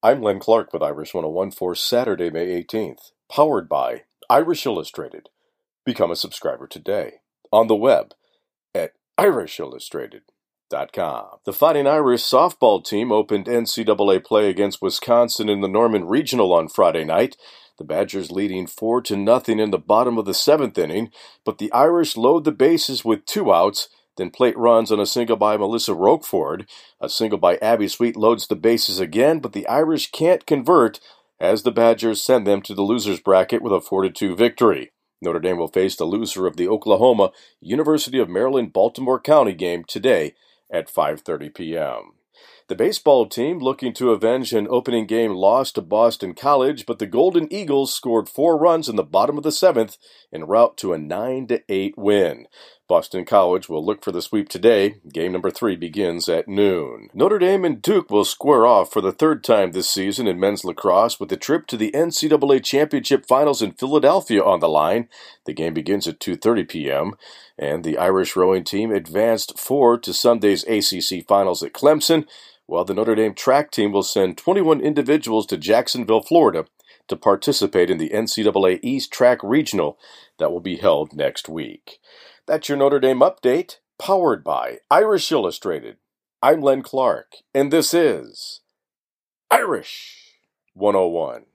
I'm Len Clark with Irish 101 for Saturday, May 18th. Powered by Irish Illustrated. Become a subscriber today on the web at irishillustrated.com. The Fighting Irish softball team opened NCAA play against Wisconsin in the Norman Regional on Friday night. The Badgers leading 4 to nothing in the bottom of the seventh inning, but the Irish load the bases with two outs then plate runs on a single by Melissa Roqueford. A single by Abby Sweet loads the bases again, but the Irish can't convert as the Badgers send them to the losers bracket with a 4 2 victory. Notre Dame will face the loser of the Oklahoma University of Maryland Baltimore County game today at 5:30 p.m. The baseball team looking to avenge an opening game loss to Boston College, but the Golden Eagles scored four runs in the bottom of the seventh en route to a 9 8 win. Boston College will look for the sweep today. Game number three begins at noon. Notre Dame and Duke will square off for the third time this season in men's lacrosse with the trip to the NCAA Championship Finals in Philadelphia on the line. The game begins at 2:30 p.m. and the Irish rowing team advanced forward to Sunday's ACC Finals at Clemson while the Notre Dame track team will send 21 individuals to Jacksonville, Florida to participate in the NCAA East Track Regional that will be held next week. That's your Notre Dame update, powered by Irish Illustrated. I'm Len Clark, and this is Irish 101.